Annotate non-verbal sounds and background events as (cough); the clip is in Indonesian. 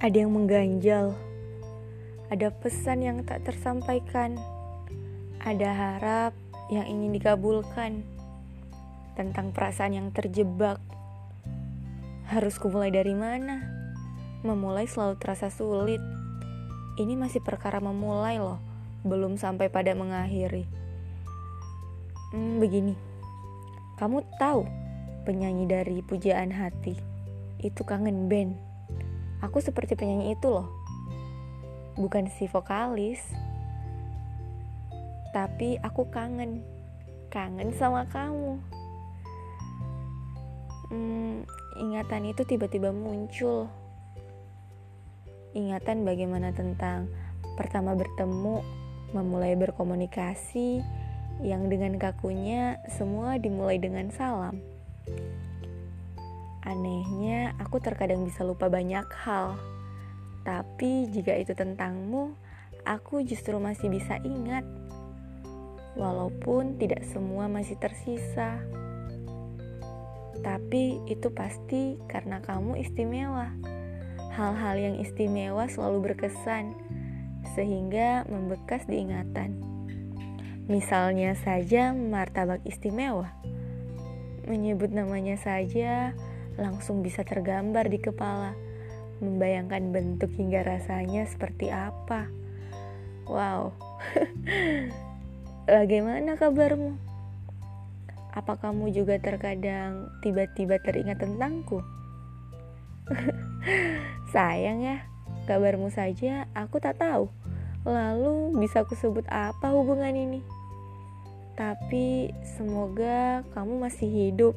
Ada yang mengganjal, ada pesan yang tak tersampaikan, ada harap yang ingin dikabulkan tentang perasaan yang terjebak. Harus kumulai dari mana? Memulai selalu terasa sulit. Ini masih perkara memulai loh, belum sampai pada mengakhiri. Hmm, begini, kamu tahu penyanyi dari Pujaan Hati itu kangen band. Aku seperti penyanyi itu loh. Bukan si vokalis. Tapi aku kangen. Kangen sama kamu. Hmm, ingatan itu tiba-tiba muncul. Ingatan bagaimana tentang pertama bertemu, memulai berkomunikasi, yang dengan kakunya semua dimulai dengan salam. Anehnya, aku terkadang bisa lupa banyak hal. Tapi jika itu tentangmu, aku justru masih bisa ingat. Walaupun tidak semua masih tersisa. Tapi itu pasti karena kamu istimewa. Hal-hal yang istimewa selalu berkesan, sehingga membekas di ingatan. Misalnya saja martabak istimewa. Menyebut namanya saja langsung bisa tergambar di kepala, membayangkan bentuk hingga rasanya seperti apa. Wow, (laughs) bagaimana kabarmu? Apa kamu juga terkadang tiba-tiba teringat tentangku? (laughs) Sayang ya, kabarmu saja aku tak tahu. Lalu bisa aku sebut apa hubungan ini? Tapi semoga kamu masih hidup